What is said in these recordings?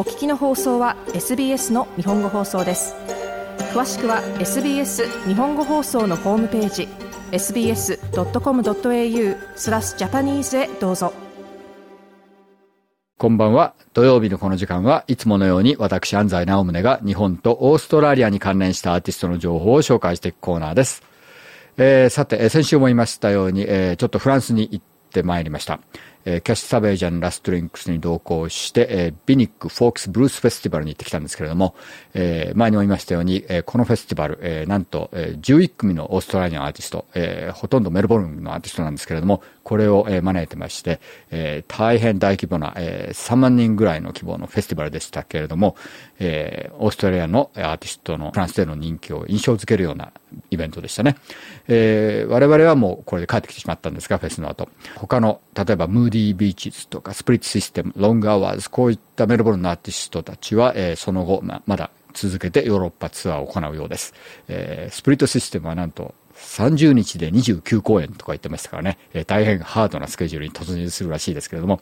お聞きの放送は SBS の日本語放送です詳しくは SBS 日本語放送のホームページ sbs.com.au スラスジャパニーズへどうぞこんばんは。土曜日のこの時間はいつものように私安西直宗が日本とオーストラリアに関連したアーティストの情報を紹介していくコーナーです。えー、さて、先週も言いましたように、えー、ちょっとフランスに行ってまいりました。えー、キャッシュ・サベージャン・ラストリンクスに同行して、えー、ビニック・フォークス・ブルース・フェスティバルに行ってきたんですけれども、えー、前にも言いましたように、えー、このフェスティバル、えー、なんと、えー、11組のオーストラリアのアーティスト、えー、ほとんどメルボルンのアーティストなんですけれども、これを、えー、招いてまして、えー、大変大規模な、えー、3万人ぐらいの規模のフェスティバルでしたけれども、えー、オーストラリアのアーティストのフランスでの人気を印象づけるようなイベントでしたね。えー、我々はもうこれで帰ってきてしまったんですが、フェスの後。他の、例えばムーディービーチズとかスプリッツシステム、ロングアワーズ、こういったメルボルンのアーティストたちは、えー、その後、ままだ続けてヨーロッパツアーを行うようです。えー、スプリットシステムはなんと30日で29公演とか言ってましたからね、えー、大変ハードなスケジュールに突入するらしいですけれども、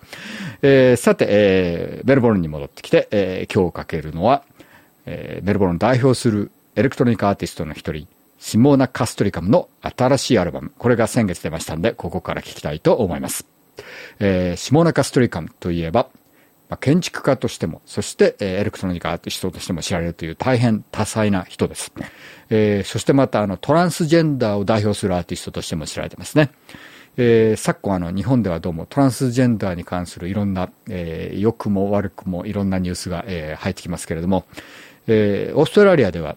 えー、さて、えー、メルボルンに戻ってきて、えー、今日かけるのは、えー、メルボルンを代表するエレクトロニックアーティストの一人、シモーナ・カストリカムの新しいアルバム。これが先月出ましたんで、ここから聞きたいと思います。えー、シモーナ・カストリカムといえば、まあ、建築家としても、そして、えー、エレクトロニカアーティストとしても知られるという大変多彩な人です。えー、そしてまた、あの、トランスジェンダーを代表するアーティストとしても知られてますね。えー、昨今あの、日本ではどうもトランスジェンダーに関するいろんな、えー、良くも悪くもいろんなニュースが、えー、入ってきますけれども、えー、オーストラリアでは、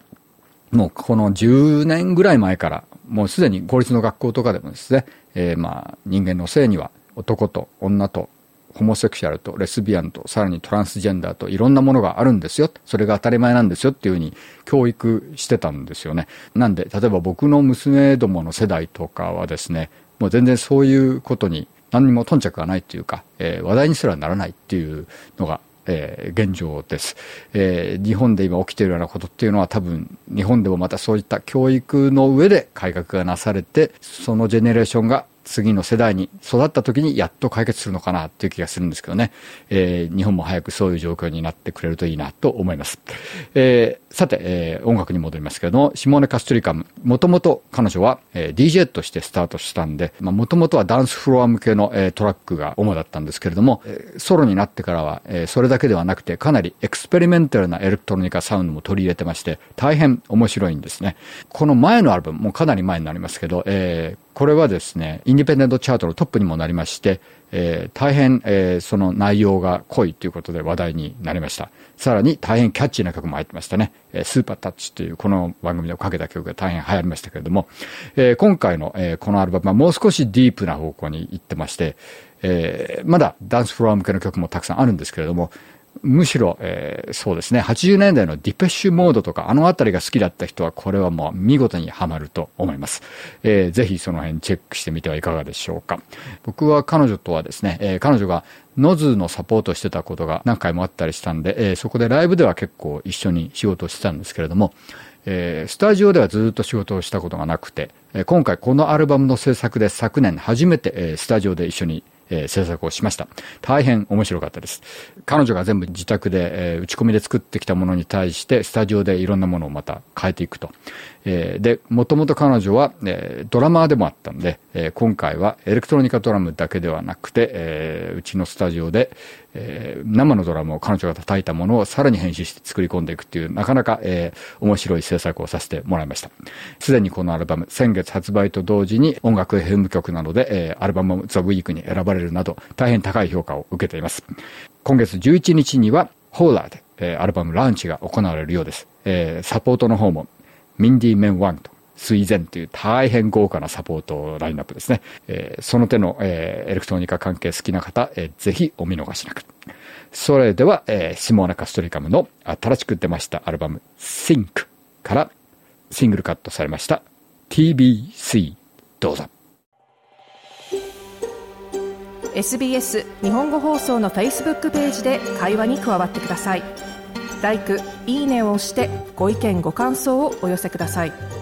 もうこの10年ぐらい前から、もうすでに公立の学校とかでもですね、えー、まあ、人間の性には男と女とホモセクシャルとレスビアンとさらにトランスジェンダーといろんなものがあるんですよ。それが当たり前なんですよっていうふうに教育してたんですよね。なんで、例えば僕の娘どもの世代とかはですね、もう全然そういうことに何にも頓着がないっていうか、えー、話題にすらならないっていうのがえー、現状です、えー、日本で今起きているようなことっていうのは多分日本でもまたそういった教育の上で改革がなされてそのジェネレーションが次の世代に育った時にやっと解決するのかなっていう気がするんですけどね、えー、日本も早くそういう状況になってくれるといいなと思います。えー、さて、えー、音楽に戻りますけども、シモーネ・カストリカム、もともと彼女は、えー、DJ としてスタートしたんで、もともとはダンスフロア向けの、えー、トラックが主だったんですけれども、えー、ソロになってからは、えー、それだけではなくて、かなりエクスペリメンタルなエレクトロニカサウンドも取り入れてまして、大変面白いんですね。この前のアルバム、もうかなり前になりますけど、えー、これはですね、インディペンデントチャートのトップにもなりまして、えー、大変、えー、その内容が濃いということで話題になりました。さらに大変キャッチーな曲も入ってましたね。えー、スーパータッチというこの番組でかけた曲が大変流行りましたけれども、えー、今回の、えー、このアルバムはもう少しディープな方向に行ってまして、えー、まだダンスフロア向けの曲もたくさんあるんですけれども、むしろ、えー、そうですね、80年代のディペッシュモードとか、あのあたりが好きだった人は、これはもう見事にはまると思います。えー、ぜひその辺チェックしてみてはいかがでしょうか。僕は彼女とはですね、えー、彼女がノズのサポートしてたことが何回もあったりしたんで、えー、そこでライブでは結構一緒に仕事をしてたんですけれども、えー、スタジオではずっと仕事をしたことがなくて、え、今回このアルバムの制作で昨年初めて、え、スタジオで一緒にえー、制作をしました。大変面白かったです。彼女が全部自宅で、えー、打ち込みで作ってきたものに対して、スタジオでいろんなものをまた変えていくと。えー、で、もともと彼女は、えー、ドラマーでもあったんで、えー、今回はエレクトロニカドラムだけではなくて、えー、うちのスタジオで、えー、生のドラムを彼女が叩いたものをさらに編集して作り込んでいくっていう、なかなか、えー、面白い制作をさせてもらいました。すでにこのアルバム、先月発売と同時に音楽 FM 曲などで、えー、アルバムザ・ウィークに選ばれるなど、大変高い評価を受けています。今月11日には、ホーラーで、えー、アルバムランチが行われるようです。えー、サポートの方も、ミンディ・メン・ワンと水前という大変豪華なサポートラインナップですね。えー、その手の、えー、エレクトロニカ関係好きな方、えー、ぜひお見逃しなく。それでは、えー、シモーナ・カストリカムの新しく出ましたアルバム Think からシングルカットされました TBC どうぞ。SBS 日本語放送の Facebook ページで会話に加わってください。L i いいねを押してご意見ご感想をお寄せください。